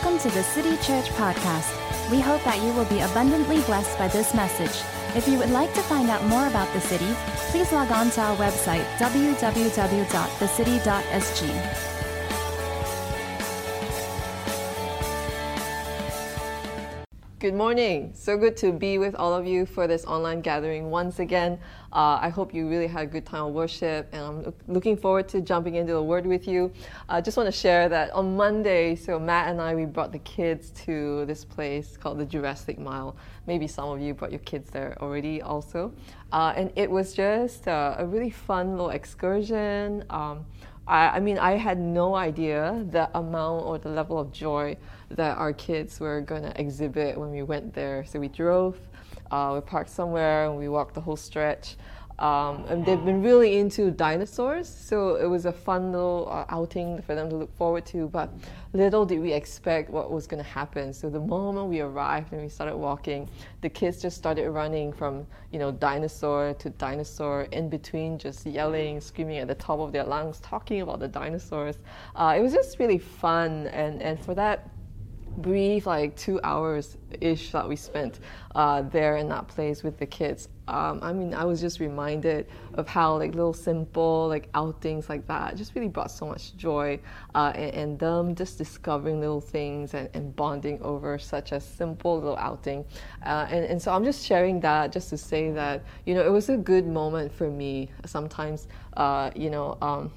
Welcome to the City Church Podcast. We hope that you will be abundantly blessed by this message. If you would like to find out more about the city, please log on to our website, www.thecity.sg. Good morning. So good to be with all of you for this online gathering once again. Uh, I hope you really had a good time of worship, I'm looking forward to jumping into the Word with you. I uh, just want to share that on Monday, so Matt and I we brought the kids to this place called the Jurassic Mile. Maybe some of you brought your kids there already, also, uh, and it was just uh, a really fun little excursion. Um, I, I mean, I had no idea the amount or the level of joy that our kids were going to exhibit when we went there. So we drove, uh, we parked somewhere, and we walked the whole stretch. Um, and they've been really into dinosaurs, so it was a fun little uh, outing for them to look forward to. But little did we expect what was going to happen. So the moment we arrived and we started walking, the kids just started running from you know dinosaur to dinosaur, in between just yelling, screaming at the top of their lungs, talking about the dinosaurs. Uh, it was just really fun, and and for that brief like two hours ish that we spent uh, there in that place with the kids. Um, i mean i was just reminded of how like little simple like outings like that just really brought so much joy uh, and, and, them just discovering little things and, and, bonding over such a simple little outing. Uh, and, and so i'm just sharing that just to say that you know it was a good moment for me sometimes uh, you know um,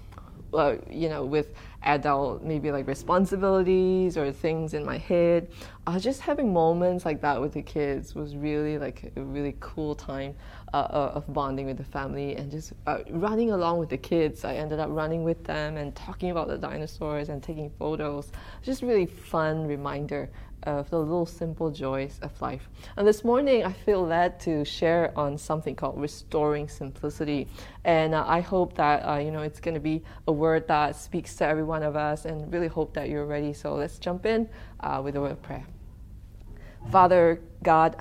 uh, you know, with adult maybe like responsibilities or things in my head. Uh, just having moments like that with the kids was really like a really cool time uh, uh, of bonding with the family and just uh, running along with the kids. I ended up running with them and talking about the dinosaurs and taking photos. Just really fun reminder of the little simple joys of life. And this morning, I feel led to share on something called restoring simplicity. And uh, I hope that uh, you know it's going to be a word that speaks to every one of us, and really hope that you're ready. So let's jump in uh, with a word of prayer. Father God.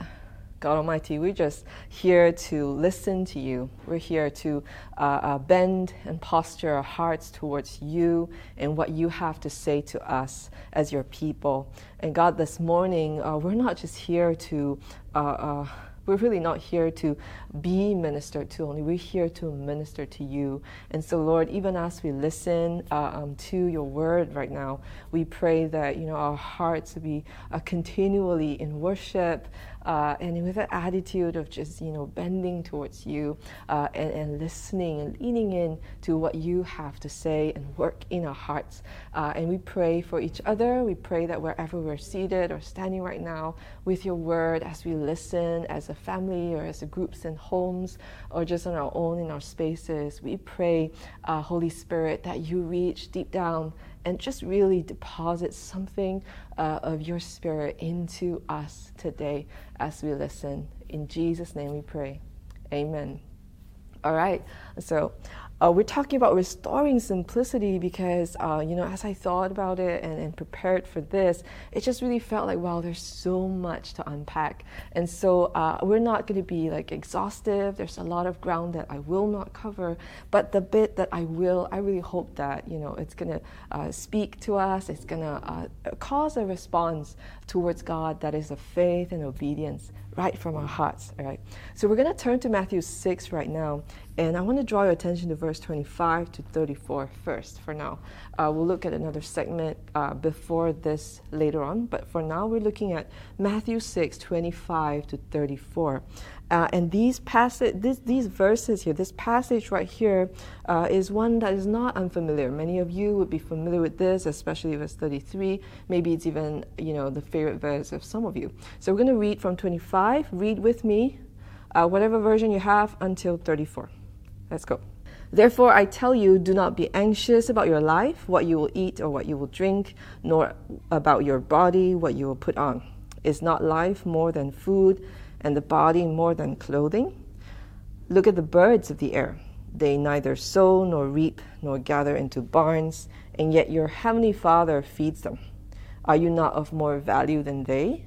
God Almighty, we're just here to listen to you. We're here to uh, uh, bend and posture our hearts towards you and what you have to say to us as your people. And God, this morning, uh, we're not just here to uh, uh, we're really not here to be ministered to only. We're here to minister to you. And so, Lord, even as we listen uh, um, to your word right now, we pray that, you know, our hearts be uh, continually in worship, uh, and with an attitude of just you know bending towards you uh, and, and, listening and leaning in to what you have to say and work in our hearts. Uh, and we pray for each other. We pray that wherever we're seated or standing right now with your word, as we listen as a family or as a groups and homes or just on our own in our spaces, we pray, uh, Holy Spirit, that you reach deep down and just really deposit something uh, of your spirit into us today as we listen. In Jesus' name we pray. Amen. All right. So uh, we're talking about restoring simplicity because, uh, you know, as I thought about it and, and, prepared for this, it just really felt like, wow, there's so much to unpack. And so uh, we're not going to be like exhaustive. There's a lot of ground that I will not cover. But the bit that I will, I really hope that, you know, it's going to uh, speak to us. It's going to uh, cause a response towards God that is of faith and obedience right from our hearts. All right. So we're going to turn to Matthew 6 right now. And I want to draw your attention to verse 25 to 34 first for now. Uh, we'll look at another segment uh, before this later on, but for now we're looking at Matthew 6, 25 to 34. Uh, and these passage, this, these verses here, this passage right here, uh, is one that is not unfamiliar. Many of you would be familiar with this, especially verse 33. Maybe it's even, you know, the favorite verse of some of you. So we're going to read from 25. Read with me, uh, whatever version you have, until 34. Let's go. Therefore, I tell you, do not be anxious about your life, what you will eat or what you will drink, nor about your body, what you will put on. Is not life more than food, and the body more than clothing? Look at the birds of the air. They neither sow nor reap nor gather into barns, and yet your heavenly Father feeds them. Are you not of more value than they?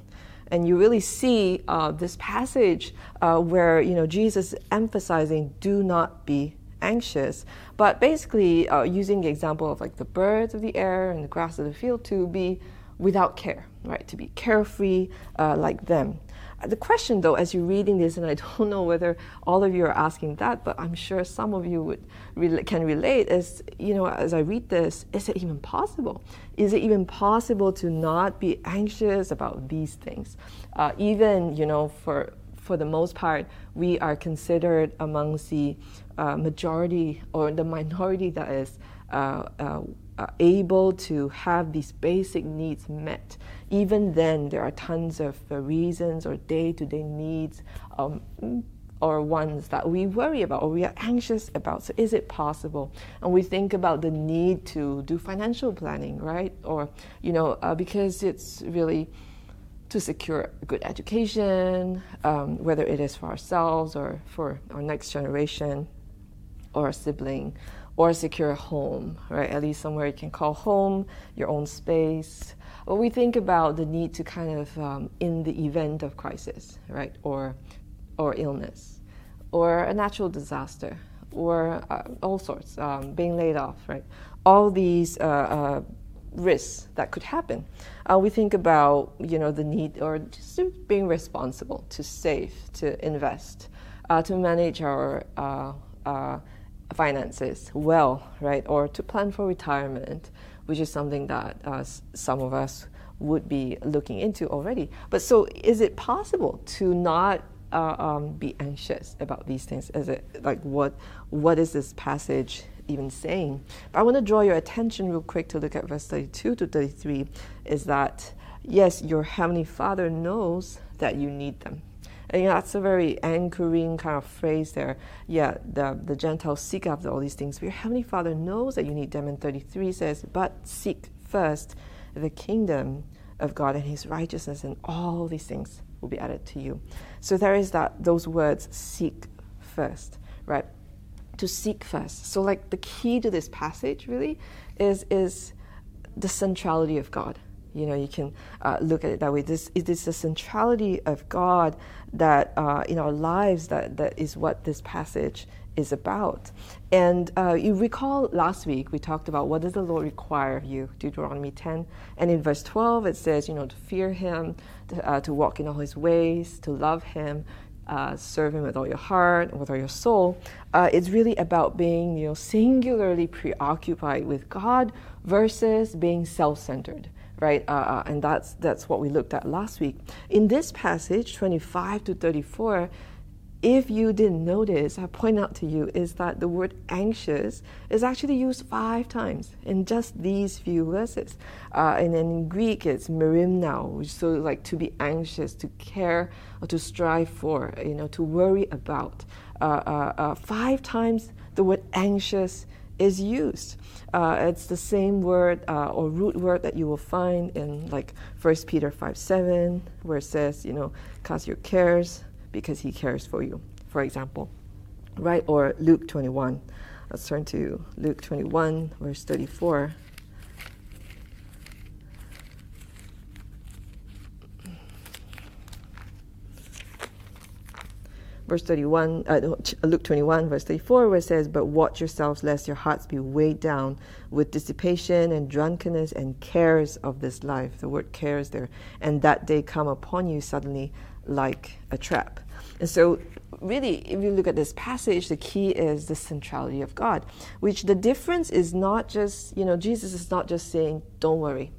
and you really see uh, this passage uh, where you know Jesus emphasizing do not be anxious, but basically uh, using the example of like the birds of the air and the grass of the field to be without care, right? To be carefree uh, like them. The question, though, as you're reading this, and I don't know whether all of you are asking that, but I'm sure some of you would can relate. Is you know, as I read this, is it even possible? Is it even possible to not be anxious about these things? Uh, even you know, for for the most part, we are considered amongst the uh, majority or the minority that is uh, uh, uh able to have these basic needs met even then, there are tons of uh, reasons or day to day needs um, or ones that we worry about or we are anxious about. So, is it possible? And we think about the need to do financial planning, right? Or, you know, uh, because it's really to secure a good education, um, whether it is for ourselves or for our next generation or a sibling, or secure a home, right? At least somewhere you can call home, your own space, when we think about the need to kind of, um, in the event of crisis, right, or, or illness, or a natural disaster, or uh, all sorts, um, being laid off, right, all these uh, uh, risks that could happen. Uh, we think about, you know, the need or just being responsible to save, to invest, uh, to manage our uh, finances well, right, or to plan for retirement which is something that some of us would be looking into already. But so, is it possible to not uh, um, be anxious about these things? Is it like what what is this passage even saying? But I want to draw your attention real quick to look at verse 32 to 33. Is that yes, your heavenly Father knows that you need them. And yeah, that's a very anchoring kind of phrase there. Yeah, the, the Gentiles seek after all these things. But your Heavenly Father knows that you need them. And 33 says, But seek first the kingdom of God and his righteousness, and all these things will be added to you. So there is that those words seek first, right? To seek first. So like the key to this passage really is is the centrality of God. You know, you can uh, look at it that way. This it is the centrality of God that uh, in our lives that that is what this passage is about. And uh, you recall last week we talked about what does the Lord require of you, Deuteronomy 10. And in verse 12 it says, you know, to fear Him, to, uh, to walk in all His ways, to love Him, uh, serve Him with all your heart with all your soul. Uh, it's really about being, you know, singularly preoccupied with God versus being self-centered right? Uh, uh, and that's that's what we looked at last week. In this passage, 25 to 34, if you didn't notice, I point out to you is that the word anxious is actually used five times in just these few verses. Uh, and then in Greek, it's merimnao, which so like to be anxious, to care, or to strive for, you know, to worry about. Uh, uh, uh five times the word anxious is used. Uh, it's the same word uh, or root word that you will find in like 1 Peter 5 7, where it says, you know, cast your cares because he cares for you, for example. Right? Or Luke 21. Let's turn to Luke 21, verse 34. verse 31, uh, Luke 21, verse 34, where it says, But watch yourselves lest your hearts be weighed down with dissipation and drunkenness and cares of this life. The word cares there. And that day come upon you suddenly like a trap. And so, really, if you look at this passage, the key is the centrality of God, which the difference is not just, you know, Jesus is not just saying, Don't worry.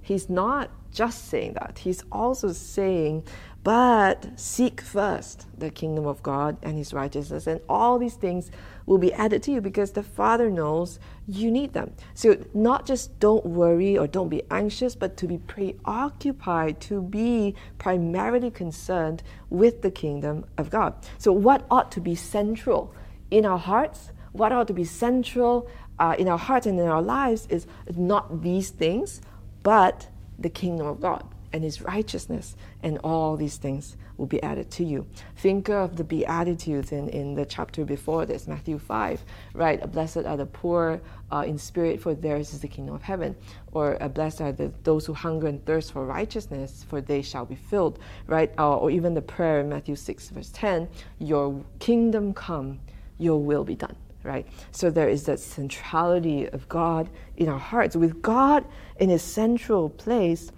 He's not just saying that. He's also saying, but seek first the kingdom of God and his righteousness, and all these things will be added to you because the Father knows you need them. So, not just don't worry or don't be anxious, but to be preoccupied, to be primarily concerned with the kingdom of God. So, what ought to be central in our hearts? What ought to be central uh, in our hearts and in our lives is not these things, but the kingdom of God and his righteousness, and all these things will be added to you. Think of the Beatitudes in, in the chapter before this, Matthew 5, right? Blessed are the poor uh, in spirit, for theirs is the kingdom of heaven. Or blessed are the, those who hunger and thirst for righteousness, for they shall be filled, right? Uh, or even the prayer in Matthew 6, verse 10, Your kingdom come, your will be done right? So there is that centrality of God in our hearts. With God in His central place,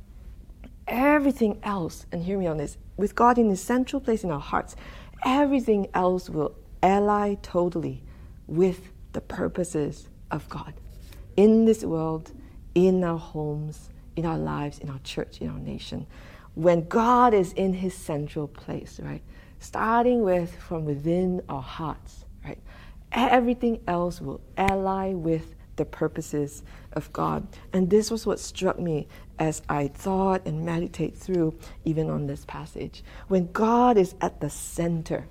everything else, and hear me on this, with God in His central place in our hearts, everything else will ally totally with the purposes of God in this world, in our homes, in our lives, in our church, in our nation. When God is in His central place, right? Starting with from within our hearts, right? Everything else will ally with the purposes of God. And this was what struck me as I thought and meditate through even on this passage. When God is at the center,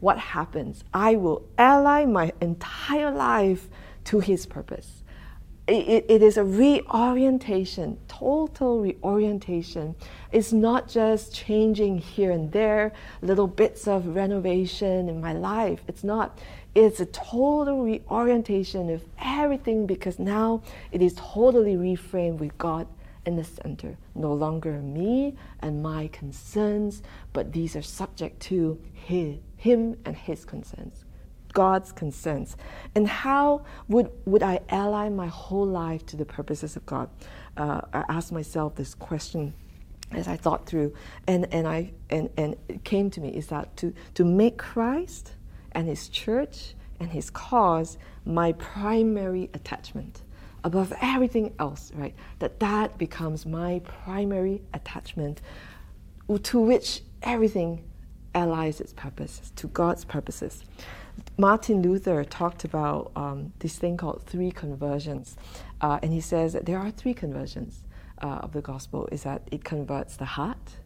what happens? I will ally my entire life to his purpose. It, it is a reorientation, total reorientation. It's not just changing here and there, little bits of renovation in my life. It's not. It's a total reorientation of everything because now it is totally reframed with God in the center. No longer me and my concerns, but these are subject to his, Him and His concerns. God's concerns. And how would, would I ally my whole life to the purposes of God? Uh, I asked myself this question as I thought through, and, and, I, and, and it came to me is that to, to make Christ and his church and his cause my primary attachment above everything else, right? That that becomes my primary attachment to which everything allies its purposes, to God's purposes. Martin Luther talked about um, this thing called three conversions, uh, and he says that there are three conversions uh, of the gospel. Is that it converts the heart,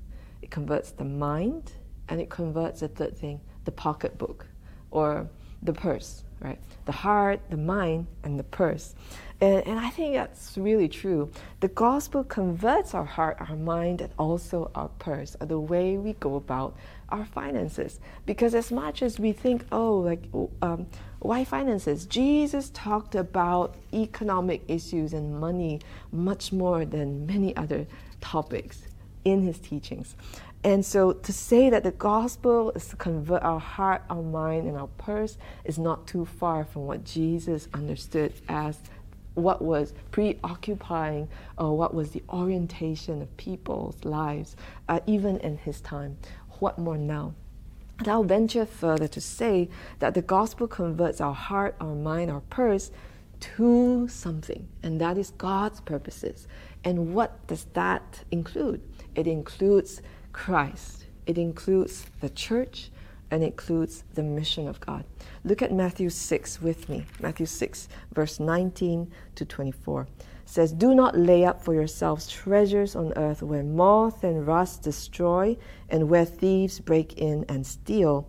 it converts the mind, and it converts the third thing, the pocketbook or the purse, right? The heart, the mind, and the purse. And, and I think that's really true. The gospel converts our heart, our mind, and also our purse, the way we go about our finances. Because as much as we think, oh, like, um, why finances? Jesus talked about economic issues and money much more than many other topics in his teachings. And so to say that the gospel is to convert our heart, our mind, and our purse is not too far from what Jesus understood as what was preoccupying or what was the orientation of people's lives, uh, even in his time. What more now? And I'll venture further to say that the gospel converts our heart, our mind, our purse to something, and that is God's purposes. And what does that include? It includes Christ. It includes the church and includes the mission of God. Look at Matthew 6 with me. Matthew 6, verse 19 to 24 says, Do not lay up for yourselves treasures on earth where moth and rust destroy and where thieves break in and steal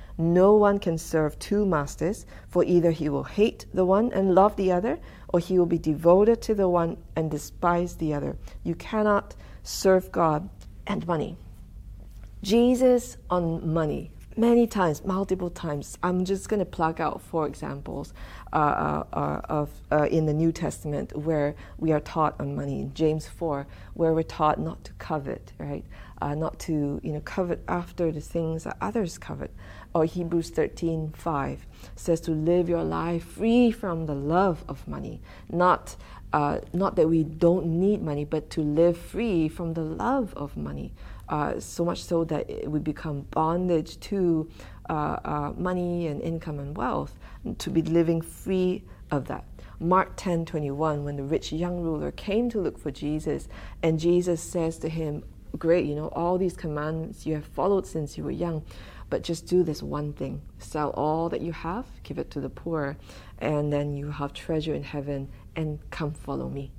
No one can serve two masters, for either he will hate the one and love the other, or he will be devoted to the one and despise the other. You cannot serve God and money. Jesus on money, many times, multiple times. I'm just going to plug out four examples uh, uh, uh, of uh, in the New Testament where we are taught on money. In James 4, where we're taught not to covet, right? uh, not to you know covet after the things that others covet. Or Hebrews 13 5 says to live your life free from the love of money, not uh, not that we don't need money, but to live free from the love of money. Uh, so much so that it would become bondage to uh, uh money and income and wealth, to be living free of that. Mark 10 21, when the rich young ruler came to look for Jesus, and Jesus says to him, Great, you know, all these commandments you have followed since you were young, but just do this one thing sell all that you have, give it to the poor, and then you have treasure in heaven, and come follow me.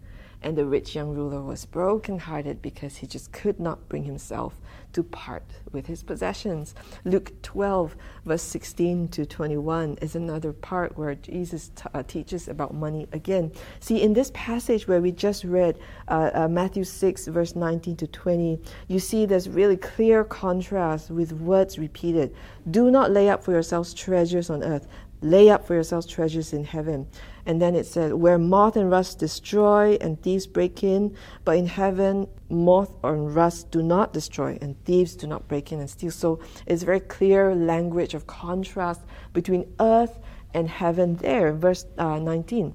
And the rich young ruler was broken-hearted because he just could not bring himself to part with his possessions. Luke 12, verse 16 to 21 is another part where Jesus uh, teaches about money again. See, in this passage where we just read uh, uh, Matthew 6, verse 19 to 20, you see there's really clear contrast with words repeated. Do not lay up for yourselves treasures on earth, lay up for yourselves treasures in heaven. And then it said, Where moth and rust destroy and thieves break in, but in heaven moth and rust do not destroy and thieves do not break in and steal. So it's very clear language of contrast between earth and heaven there, verse uh, 19.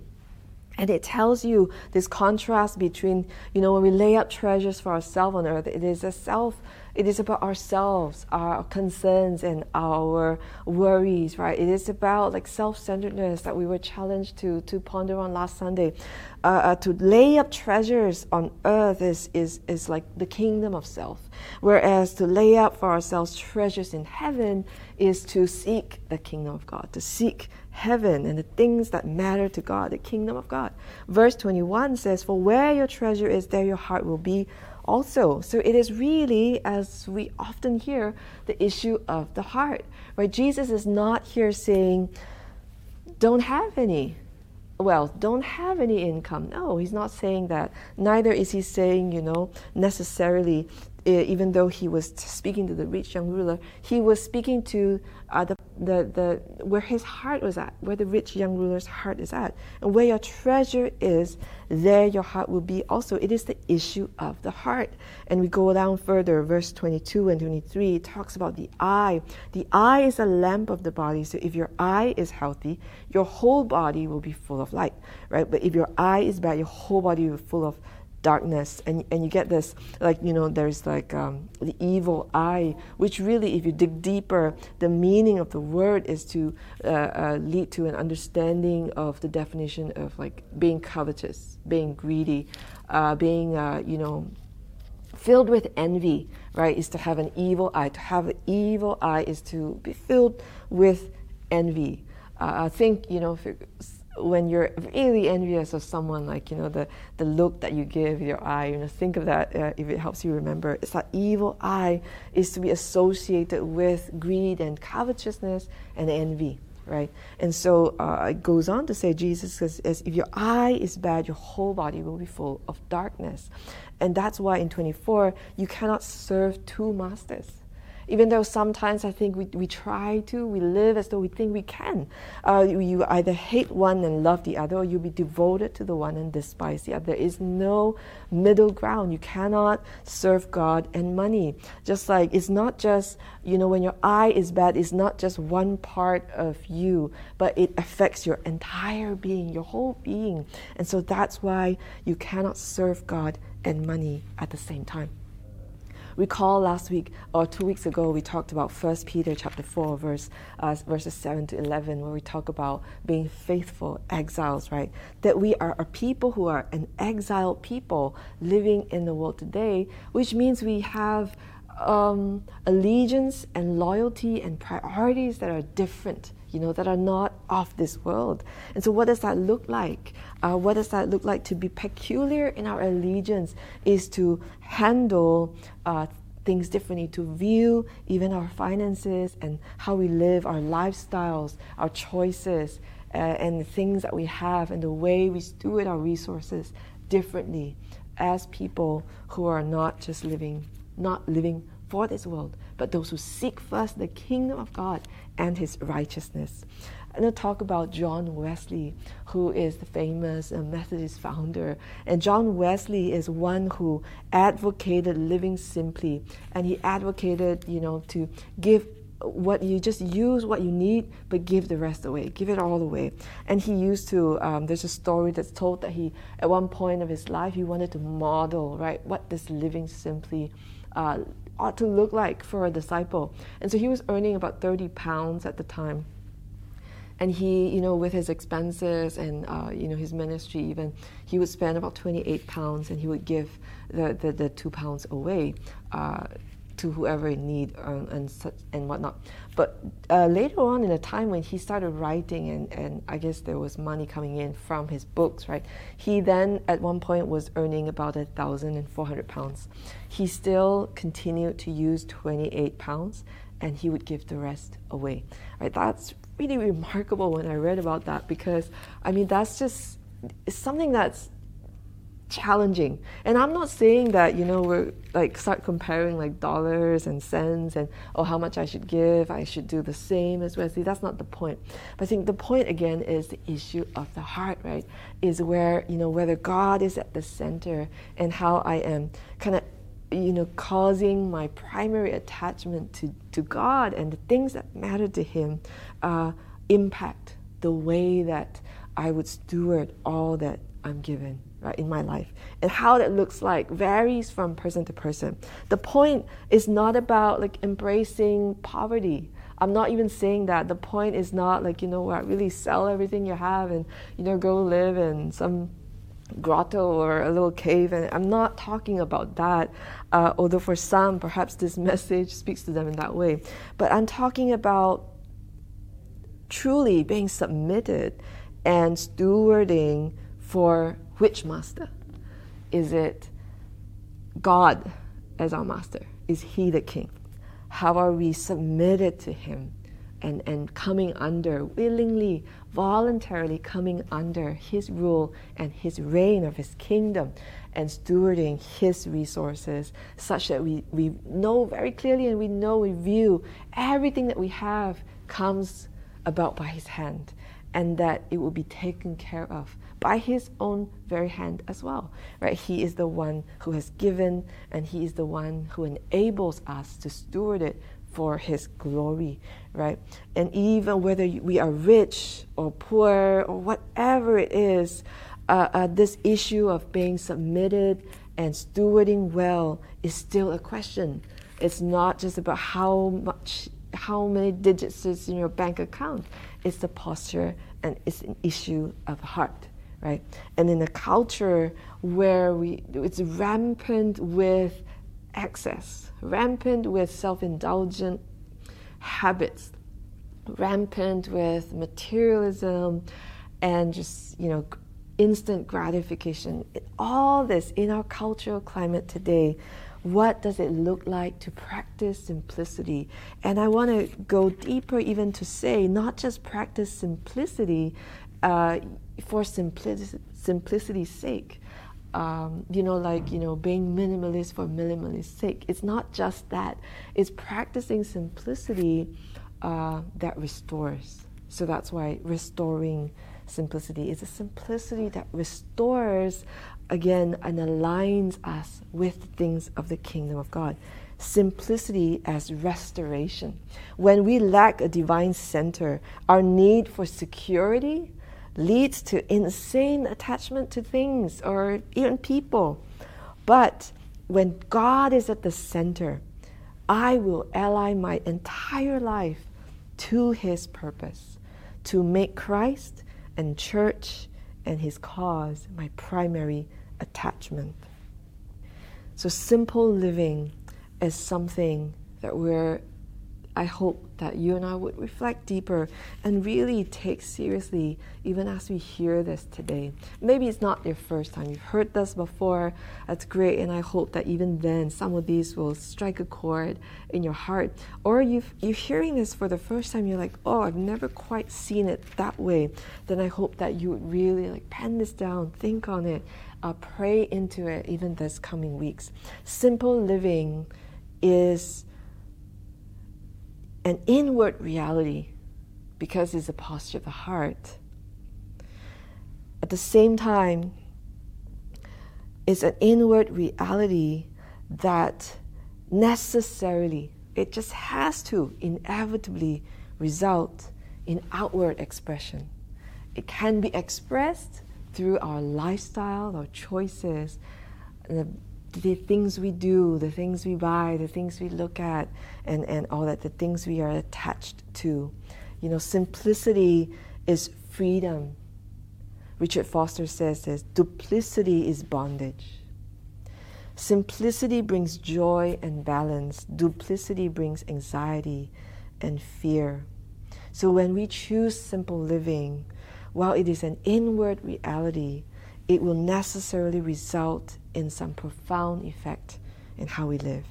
And it tells you this contrast between, you know, when we lay up treasures for ourselves on earth, it is a self it is about ourselves, our concerns, and our worries, right? It is about like self-centeredness that we were challenged to to ponder on last Sunday. Uh, uh, to lay up treasures on earth is, is is like the kingdom of self, whereas to lay up for ourselves treasures in heaven is to seek the kingdom of God, to seek heaven and the things that matter to God, the kingdom of God. Verse 21 says, For where your treasure is, there your heart will be also. So it is really, as we often hear, the issue of the heart. Right? Jesus is not here saying, don't have any. Well, don't have any income. No, he's not saying that. Neither is he saying, you know, necessarily, even though he was speaking to the rich young ruler, he was speaking to uh, the the, the where his heart was at, where the rich young ruler's heart is at. And where your treasure is, there your heart will be also. It is the issue of the heart. And we go down further, verse 22 and 23 it talks about the eye. The eye is a lamp of the body. So if your eye is healthy, your whole body will be full of light, right? But if your eye is bad, your whole body will be full of darkness and, and you get this like you know there's like um, the evil eye which really if you dig deeper the meaning of the word is to uh, uh, lead to an understanding of the definition of like being covetous being greedy uh, being uh, you know filled with envy right is to have an evil eye. To have an evil eye is to be filled with envy. Uh, i think you know when you're really envious of someone, like, you know, the, the look that you give your eye, you know, think of that uh, if it helps you remember. It's that evil eye is to be associated with greed and covetousness and envy, right? And so uh, it goes on to say, Jesus says, if your eye is bad, your whole body will be full of darkness. And that's why in 24, you cannot serve two masters even though sometimes I think we, we try to, we live as though we think we can. Uh, you, you, either hate one and love the other, or you'll be devoted to the one and despise the other. There is no middle ground. You cannot serve God and money. Just like it's not just, you know, when your eye is bad, it's not just one part of you, but it affects your entire being, your whole being. And so that's why you cannot serve God and money at the same time. Recall last week or two weeks ago we talked about First Peter chapter four verse uh, verses seven to eleven, where we talk about being faithful exiles, right? That we are a people who are an exiled people living in the world today, which means we have um, allegiance and loyalty and priorities that are different you know, that are not of this world. And so, what does that look like? Uh, what does that look like? To be peculiar in our allegiance is to handle uh, things differently, to view even our finances and how we live, our lifestyles, our choices, uh, and the things that we have, and the way we steward our resources differently as people who are not just living, not living for this world, but those who seek first the kingdom of God and his righteousness. I'm going to talk about John Wesley, who is the famous uh, Methodist founder. And John Wesley is one who advocated living simply, and he advocated, you know, to give what you just use what you need, but give the rest away, give it all away. And he used to. Um, there's a story that's told that he, at one point of his life, he wanted to model right what this living simply. Uh, ought to look like for a disciple. And so he was earning about 30 pounds at the time and he, you know, with his expenses and uh, you know his ministry, even he would spend about 28 pounds, and he would give the the, the two pounds away uh, to whoever in need um, and such and whatnot. But uh, later on, in a time when he started writing, and, and I guess there was money coming in from his books, right? He then at one point was earning about a thousand and four hundred pounds. He still continued to use 28 pounds, and he would give the rest away. Right? That's really remarkable when I read about that because I mean that's just something that's challenging. And I'm not saying that, you know, we're like start comparing like dollars and cents and oh how much I should give, I should do the same as Wesley. That's not the point. But I think the point again is the issue of the heart, right? Is where, you know, whether God is at the center and how I am kind of you know, causing my primary attachment to, to God and the things that matter to Him uh, impact the way that I would steward all that I'm given right, in my life. And how that looks like varies from person to person. The point is not about like embracing poverty. I'm not even saying that. The point is not like, you know what, really sell everything you have and, you know, go live in some grotto or a little cave. And I'm not talking about that, uh, although for some, perhaps this message speaks to them in that way. But I'm talking about truly being submitted and stewarding for which master? Is it God as our master? Is He the King? How are we submitted to Him and, and coming under, willingly, voluntarily coming under His rule and His reign of His kingdom and stewarding His resources such that we, we know very clearly and we know, we view everything that we have comes about by His hand and that it will be taken care of by his own very hand as well right? He is the one who has given and he is the one who enables us to steward it for his glory right? And even whether we are rich or poor or whatever it is uh, uh, this issue of being submitted and stewarding well is still a question. It's not just about how much how many digits is in your bank account. It's the posture and it's an issue of heart right? And in a culture where we, it's rampant with excess, rampant with self indulgent habits, rampant with materialism and just, you know, instant gratification. All this in our cultural climate today, what does it look like to practice simplicity? And I want to go deeper, even to say, not just practice simplicity uh, for simplicity, simplicity's sake. Um, you know, like, you know, being minimalist for minimalist's sake. It's not just that, it's practicing simplicity uh, that restores. So that's why restoring simplicity is a simplicity that restores, again, and aligns us with the things of the kingdom of God. Simplicity as restoration. When we lack a divine center, our need for security leads to insane attachment to things or even people. But when God is at the center, I will ally my entire life to His purpose, to make Christ and church and His cause my primary attachment. So, simple living is something that we're I hope that you and I would reflect deeper and really take seriously even as we hear this today. Maybe it's not your first time. You've heard this before. That's great. And I hope that even then some of these will strike a chord in your heart. Or you've, you're hearing this for the first time. You're like, oh, I've never quite seen it that way. Then I hope that you would really like pen this down, think on it, uh, pray into it even this coming weeks. Simple living is an inward reality because it's a posture of the heart. At the same time, it's an inward reality that necessarily, it just has to inevitably result in outward expression. It can be expressed through our lifestyle, our choices, the things we do, the things we buy, the things we look at, and, and all that, the things we are attached to. You know, simplicity is freedom. Richard Foster says this duplicity is bondage. Simplicity brings joy and balance, duplicity brings anxiety and fear. So when we choose simple living, while it is an inward reality, it will necessarily result in some profound effect in how we live,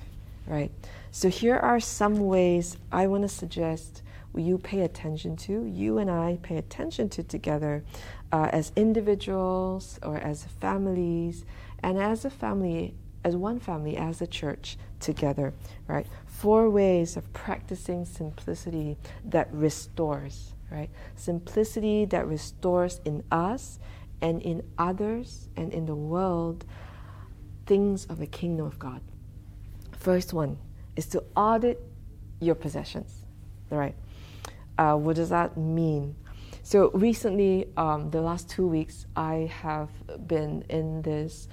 right? So here are some ways I want to suggest you pay attention to, you and I pay attention to together uh, as individuals or as families, and as a family, as one family, as a church together, right? Four ways of practicing simplicity that restores, right? Simplicity that restores in us and in others and in the world things of the kingdom of God. First one is to audit your possessions, All right. Uh, what does that mean? So recently, um, the last two weeks, I have been in this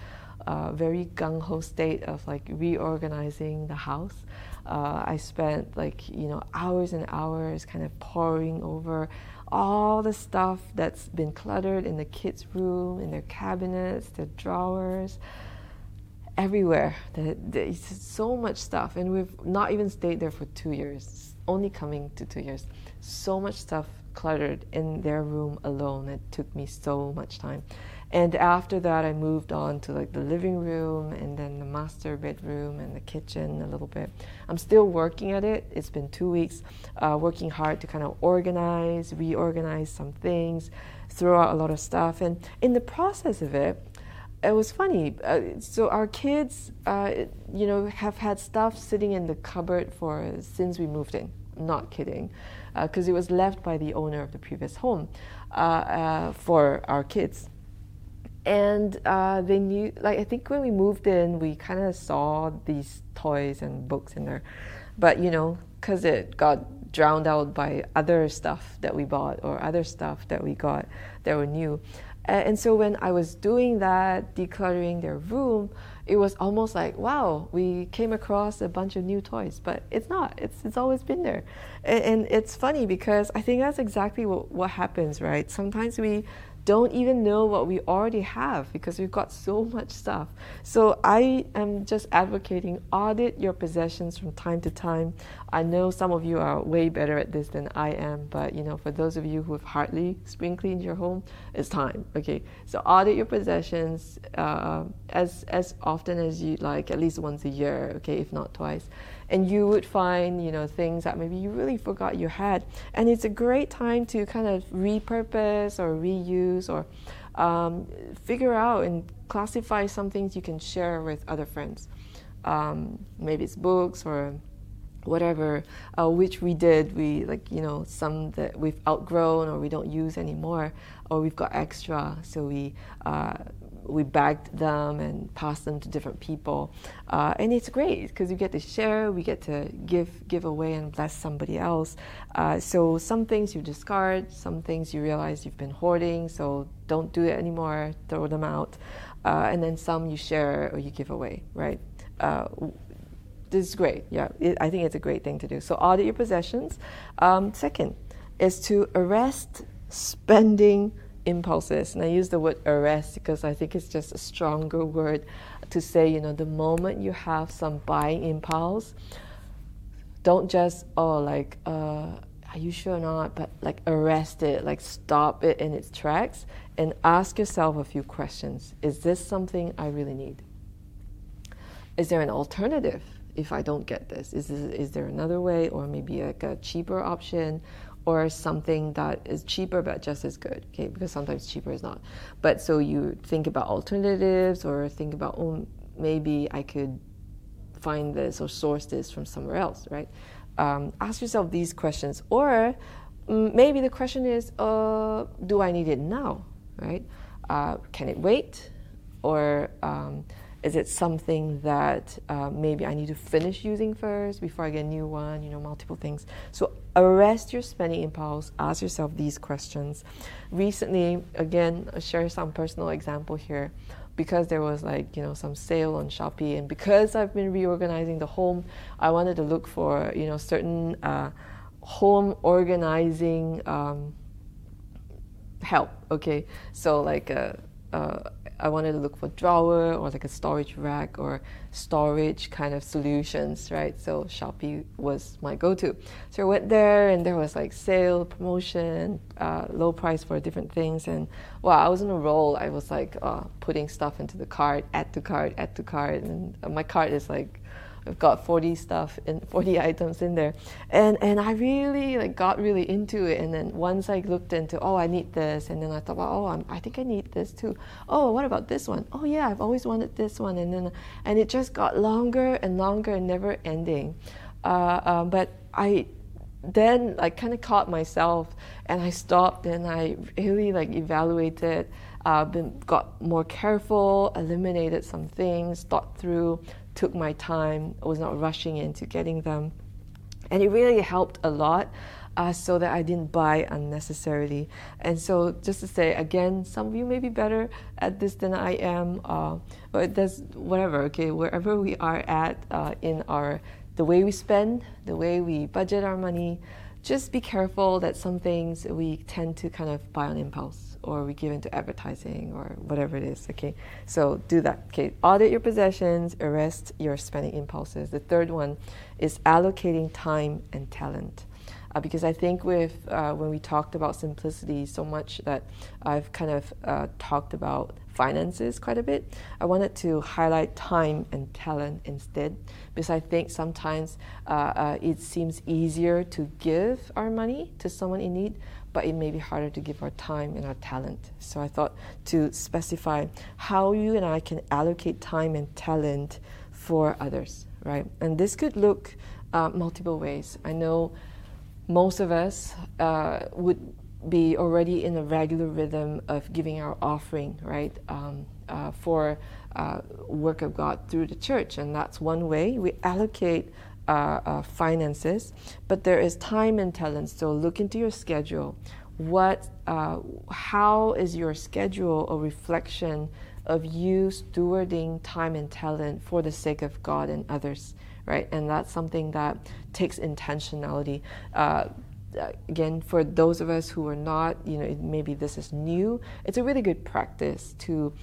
uh, very gung ho state of like reorganizing the house. Uh, I spent like you know hours and hours kind of poring over all the stuff that's been cluttered in the kids' room, in their cabinets, their drawers, everywhere. There's so much stuff, and we've not even stayed there for two years. Only coming to two years. So much stuff cluttered in their room alone. It took me so much time. And after that, I moved on to like the living room and then the master bedroom and the kitchen a little bit. I'm still working at it. It's been two weeks, uh, working hard to kind of organize, reorganize some things, throw out a lot of stuff. And in the process of it, it was funny. Uh, so our kids, uh, you know, have had stuff sitting in the cupboard for since we moved in. Not kidding, because uh, it was left by the owner of the previous home uh, uh, for our kids and uh, they knew like i think when we moved in we kind of saw these toys and books in there but you know because it got drowned out by other stuff that we bought or other stuff that we got that were new and so when i was doing that decluttering their room it was almost like wow we came across a bunch of new toys but it's not it's, it's always been there and, and it's funny because i think that's exactly what, what happens right sometimes we don't even know what we already have because we've got so much stuff. So I am just advocating audit your possessions from time to time. I know some of you are way better at this than I am, but you know, for those of you who have hardly spring cleaned your home, it's time. Okay, so audit your possessions uh, as as often as you like, at least once a year. Okay, if not twice and you would find you know things that maybe you really forgot you had and it's a great time to kind of repurpose or reuse or um, figure out and classify some things you can share with other friends um, maybe it's books or whatever uh, which we did we like you know some that we've outgrown or we don't use anymore or we've got extra so we uh, we bagged them and passed them to different people, uh, and it's great because you get to share, we get to give give away and bless somebody else. Uh, so some things you discard, some things you realize you've been hoarding, so don't do it anymore, throw them out, uh, and then some you share or you give away, right? Is great. Yeah, it, I think it's a great thing to do. So audit your possessions. Um, second is to arrest spending impulses. And I use the word arrest because I think it's just a stronger word to say, you know, the moment you have some buying impulse, don't just, oh, like, uh, are you sure or not? But like arrest it, like stop it in its tracks and ask yourself a few questions. Is this something I really need? Is there an alternative if I don't get this? Is, this, is there another way or maybe like a cheaper option or something that is cheaper but just as good okay because sometimes cheaper is not but so you think about alternatives or think about oh maybe i could find this or source this from somewhere else right um, ask yourself these questions or maybe the question is, uh, do I need it now, right? Uh, can it wait? Or um, is it something that uh, maybe I need to finish using first before I get a new one? You know, multiple things. So arrest your spending impulse. Ask yourself these questions. Recently, again, I'll share some personal example here. Because there was like you know some sale on Shopee, and because I've been reorganizing the home, I wanted to look for you know certain uh, home organizing um, help. Okay, so like. Uh, uh, I wanted to look for drawer or like a storage rack or storage kind of solutions, right? So Shopee was my go-to. So I went there and there was like sale, promotion, uh, low price for different things, and wow, I was on a roll. I was like uh, putting stuff into the cart, add to cart, add to cart, and my cart is like I've got 40 stuff and 40 items in there. And and I really like got really into it. And then once I looked into, oh, I need this. And then I thought, well, oh, I'm, i think I need this too. Oh, what about this one? Oh, yeah, I've always wanted this one. And then, and it just got longer and longer and never ending. Uh, um, but I then I kind of caught myself and I stopped and I really like evaluated, uh, been, got more careful, eliminated some things, thought through took my time, I was not rushing into getting them. And it really helped a lot uh, so that I didn't buy unnecessarily. And so, just to say again, some of you may be better at this than I am, uh, but that's whatever, okay, wherever we are at uh, in our the way we spend, the way we budget our money, just be careful that some things we tend to kind of buy on impulse or we give into advertising or whatever it is. Okay, so do that. Okay, audit your possessions, arrest your spending impulses. The third one is allocating time and talent. Uh, because I think with uh, when we talked about simplicity so much that I've kind of uh, talked about finances quite a bit. I wanted to highlight time and talent instead because I think sometimes uh, uh, it seems easier to give our money to someone in need, but it may be harder to give our time and our talent. So I thought to specify how you and I can allocate time and talent for others, right? And this could look uh, multiple ways. I know most of us uh, would be already in a regular rhythm of giving our offering, right, um, uh, for uh, work of God through the church, and that's one way we allocate uh, uh, finances, but there is time and talent. So look into your schedule. What, uh, how is your schedule a reflection of you stewarding time and talent for the sake of God and others, right? And that's something that takes intentionality. Uh, again, for those of us who are not, you know, maybe this is new, it's a really good practice to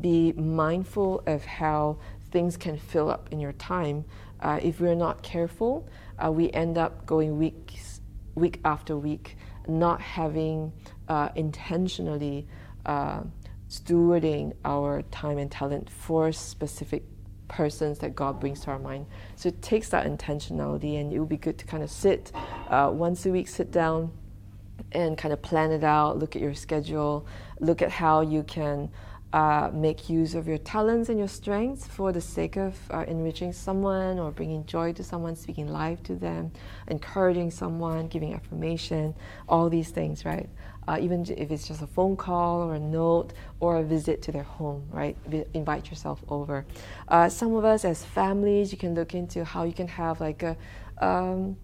be mindful of how things can fill up in your time uh, if we're not careful, uh, we end up going weeks, week after week, not having uh, intentionally uh, stewarding our time and talent for specific persons that God brings to our mind. So it takes that intentionality, and it would be good to kind of sit uh, once a week, sit down and kind of plan it out, look at your schedule, look at how you can uh, make use of your talents and your strengths for the sake of uh, enriching someone or bringing joy to someone, speaking life to them, encouraging someone, giving affirmation, all these things, right? Uh, even if it's just a phone call or a note or a visit to their home, right? V- invite yourself over. Uh, some of us as families, you can look into how you can have like a, um,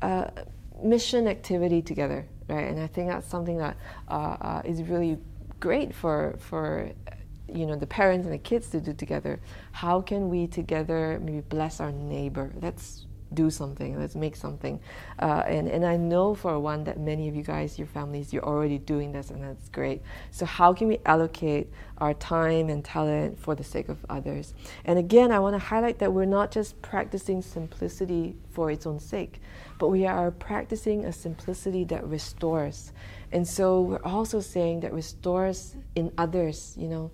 a mission activity together, right? And I think that's something that uh, uh, is really great for for you know the parents and the kids to do together. How can we together maybe bless our neighbor? Let's do something. Let's make something. Uh, and, and i know for one that many of you guys your families you're already doing this and that's great. So how can we allocate our time and talent for the sake of others? And again i want to highlight that we're not just practicing simplicity for its own sake but we are practicing a simplicity that restores and so we're also saying that restores in others you know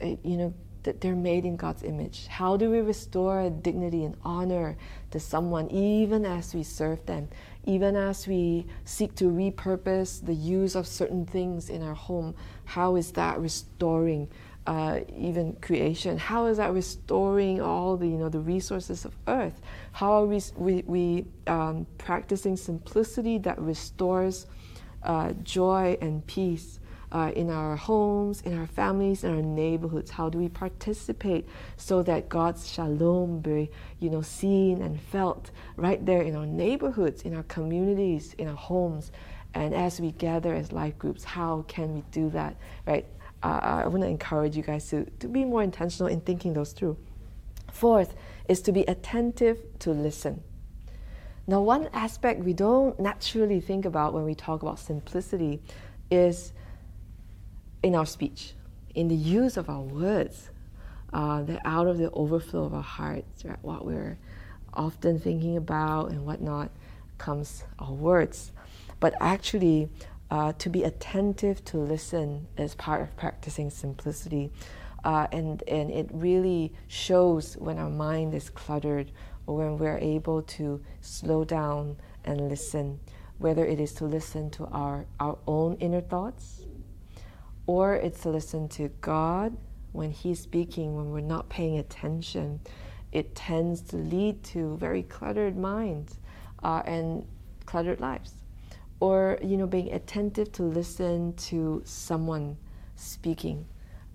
eh, you know, that they're made in God's image. How do we restore dignity and honor to someone even as we serve them, even as we seek to repurpose the use of certain things in our home? How is that restoring uh, even creation? How is that restoring all the you know the resources of earth? How are we we, we um, practicing simplicity that restores uh, joy and peace uh, in our homes, in our families, in our neighborhoods? How do we participate so that God's shalom be, you know, seen and felt right there in our neighborhoods, in our communities, in our homes? And as we gather as life groups, how can we do that, right? Uh, I want to encourage you guys to, to be more intentional in thinking those through. Fourth is to be attentive to listen. Now, one aspect we don't naturally think about when we talk about simplicity is in our speech, in the use of our words, uh, that out of the overflow of our hearts, right, what we're often thinking about and whatnot, comes our words. But actually, uh, to be attentive to listen is part of practicing simplicity. Uh, and, and it really shows when our mind is cluttered or when we're able to slow down and listen, whether it is to listen to our, our own inner thoughts or it's to listen to God when He's speaking, when we're not paying attention. It tends to lead to very cluttered minds uh, and cluttered lives. Or, you know, being attentive to listen to someone speaking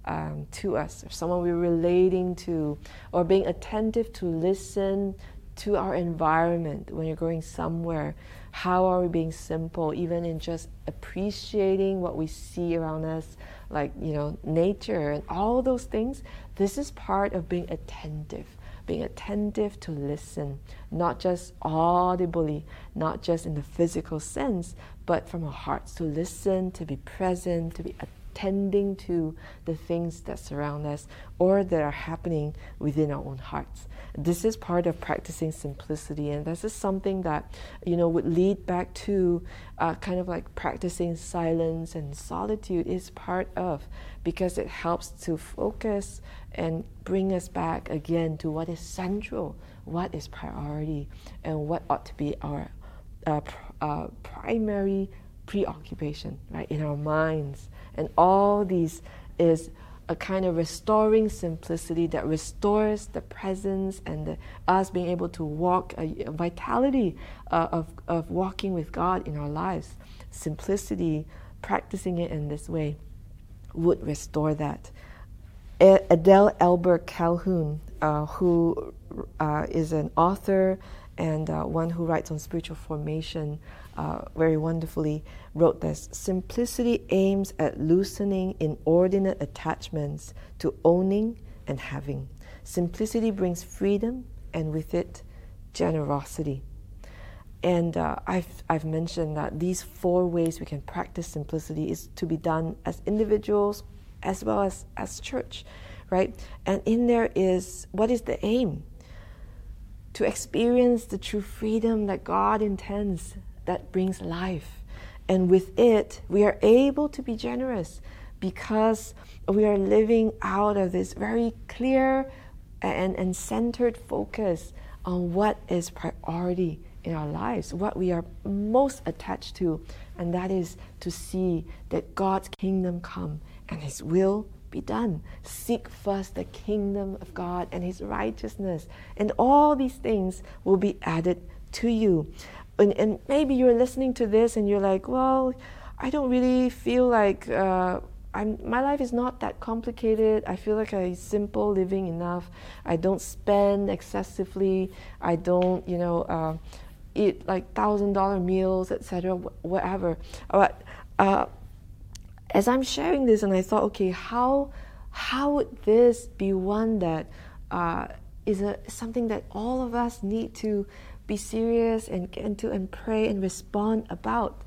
um, to us, or someone we're relating to, or being attentive to listen to our environment when you're going somewhere how are we being simple, even in just appreciating what we see around us, like, you know, nature and all those things? This is part of being attentive being attentive to listen, not just audibly, not just in the physical sense, but from our hearts to listen, to be present, to be attending to the things that surround us or that are happening within our own hearts this is part of practicing simplicity, and this is something that you know would lead back to uh, kind of like practicing silence and solitude is part of because it helps to focus and bring us back again to what is central, what is priority, and what ought to be our uh, pr- uh, primary preoccupation, right, in our minds. And all these is a kind of restoring simplicity that restores the presence and the, us being able to walk a, a vitality uh, of, of walking with God in our lives. Simplicity, practicing it in this way, would restore that. Adele Ahlberg Calhoun, uh, who uh, is an author and uh, one who writes on spiritual formation uh, very wonderfully, wrote this Simplicity aims at loosening inordinate attachments to owning and having. Simplicity brings freedom and with it, generosity. And uh, I've, I've mentioned that these four ways we can practice simplicity is to be done as individuals as well as as church, right? And in there is what is the aim? To experience the true freedom that God intends that brings life. And with it, we are able to be generous because we are living out of this very clear and, and centered focus on what is priority in our lives, what we are most attached to, and that is to see that God's kingdom come and His will be done. Seek first the kingdom of God and His righteousness, and all these things will be added to you and, and maybe you're listening to this and you're like, well, I don't really feel like uh, I'm, my life is not that complicated. I feel like I'm simple living enough. I don't spend excessively. I don't, you know, uh, eat like thousand dollar meals, etc. Whatever. But uh, as I'm sharing this, and I thought, okay, how how would this be one that uh, is a something that all of us need to be serious and get into and pray and respond about.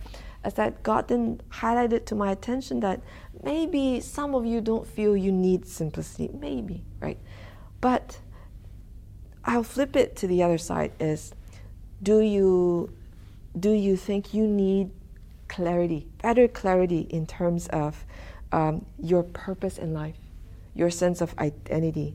As that God then highlighted to my attention that maybe some of you don't feel you need simplicity, maybe, right? But I'll flip it to the other side is do you do you think you need clarity, better clarity in terms of um, your purpose in life, your sense of identity,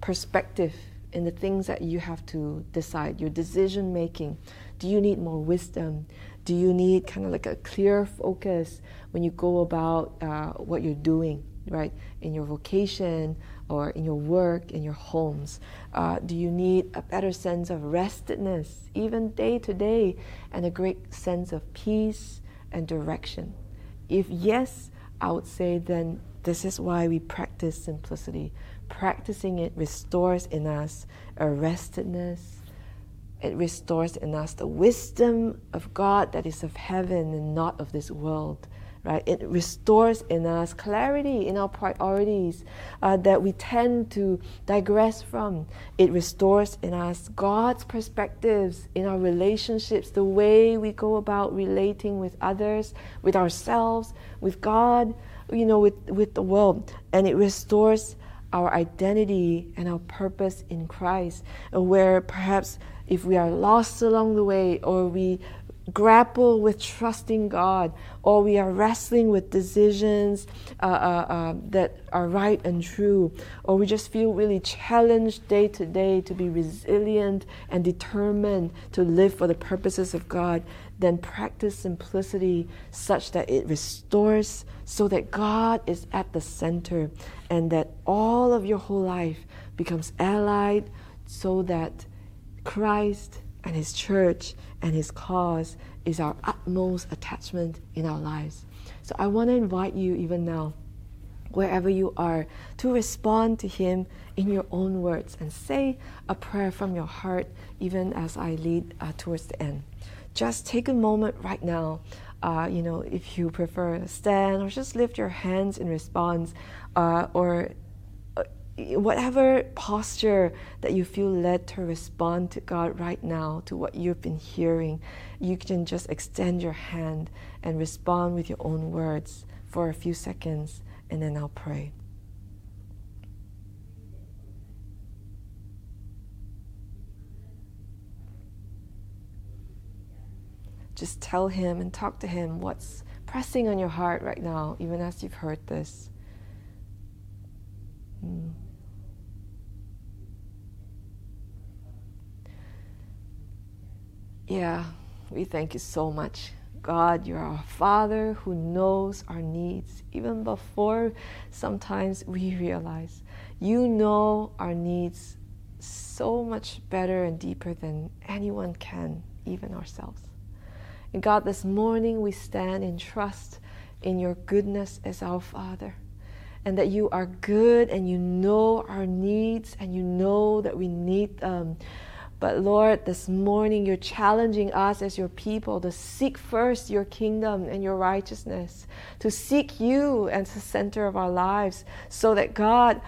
perspective in the things that you have to decide, your decision making. Do you need more wisdom? Do you need kind of like a clear focus when you go about uh, what you're doing, right? In your vocation or in your work, in your homes? Uh, do you need a better sense of restedness, even day to day, and a great sense of peace and direction? If yes, I would say then this is why we practice simplicity. Practicing it restores in us arrestedness. It restores in us the wisdom of God that is of heaven and not of this world right? It restores in us clarity in our priorities uh, that we tend to digress from. It restores in us God's perspectives in our relationships, the way we go about relating with others, with ourselves, with God, you know, with, with the world. And it restores our identity and our purpose in Christ, where perhaps if we are lost along the way or we grapple with trusting God, or we are wrestling with decisions uh, uh, uh, that are right and true, or we just feel really challenged day to day to be resilient and determined to live for the purposes of God, then practice simplicity such that it restores so that God is at the center and that all of your whole life becomes allied so that Christ and His church and His cause is our utmost attachment in our lives. So I want to invite you, even now, wherever you are, to respond to Him in your own words and say a prayer from your heart, even as I lead uh, towards the end. Just take a moment right now. Uh, you know, if you prefer stand or just lift your hands in response, uh, or whatever posture that you feel led to respond to God right now, to what you've been hearing, you can just extend your hand and respond with your own words for a few seconds, and then I'll pray. Just tell Him and talk to Him what's pressing on your heart right now, even as you've heard this. Mm. Yeah, we thank you so much. God, you're our Father who knows our needs even before sometimes we realize. You know our needs so much better and deeper than anyone can, even ourselves. And God, this morning we stand in trust in your goodness as our Father. And that you are good and you know our needs and you know that we need them. But Lord, this morning you're challenging us as your people to seek first your kingdom and your righteousness, to seek you as the center of our lives, so that God,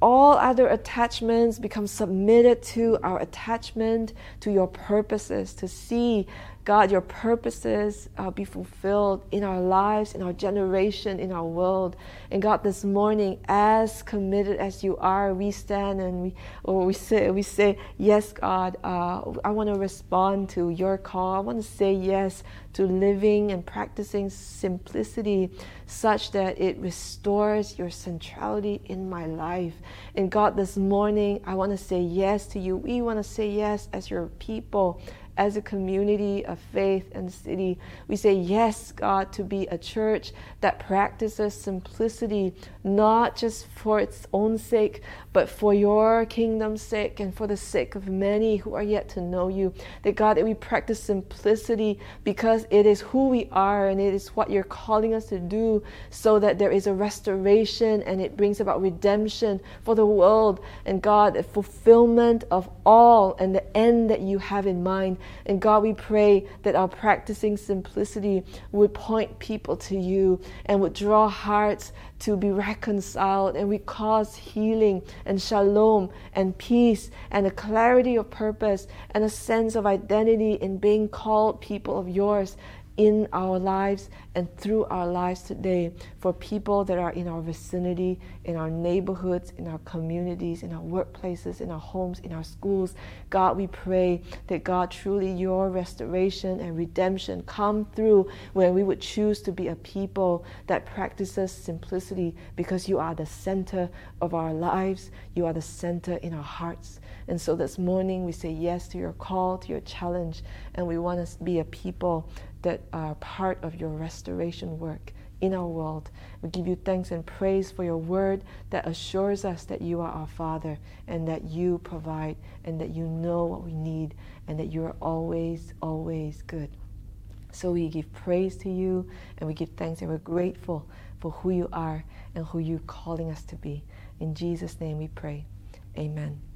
all other attachments become submitted to our attachment to your purposes, to see God, your purposes uh, be fulfilled in our lives, in our generation, in our world. And God, this morning, as committed as you are, we stand and we, or we say, we say, yes, God, uh, I want to respond to your call. I want to say yes to living and practicing simplicity such that it restores your centrality in my life. And God, this morning, I want to say yes to you. We want to say yes as your people as a community of faith and city. We say, Yes, God, to be a church that practices simplicity, not just for its own sake, but for your kingdom's sake and for the sake of many who are yet to know you. That God, that we practice simplicity because it is who we are and it is what you're calling us to do, so that there is a restoration and it brings about redemption for the world. And God, the fulfillment of all and the end that you have in mind. And God, we pray that our practicing simplicity would point people to you and would draw hearts to be reconciled and we cause healing and shalom and peace and a clarity of purpose and a sense of identity in being called people of yours in our lives and through our lives today for people that are in our vicinity, in our neighborhoods, in our communities, in our workplaces, in our homes, in our schools. God, we pray that God, truly your restoration and redemption come through when we would choose to be a people that practices simplicity because you are the center of our lives, you are the center in our hearts. And so this morning we say yes to your call, to your challenge, and we want to be a people that are part of your restoration work in our world. We give you thanks and praise for your word that assures us that you are our Father and that you provide and that you know what we need and that you are always, always good. So we give praise to you and we give thanks and we're grateful for who you are and who you're calling us to be. In Jesus' name we pray. Amen.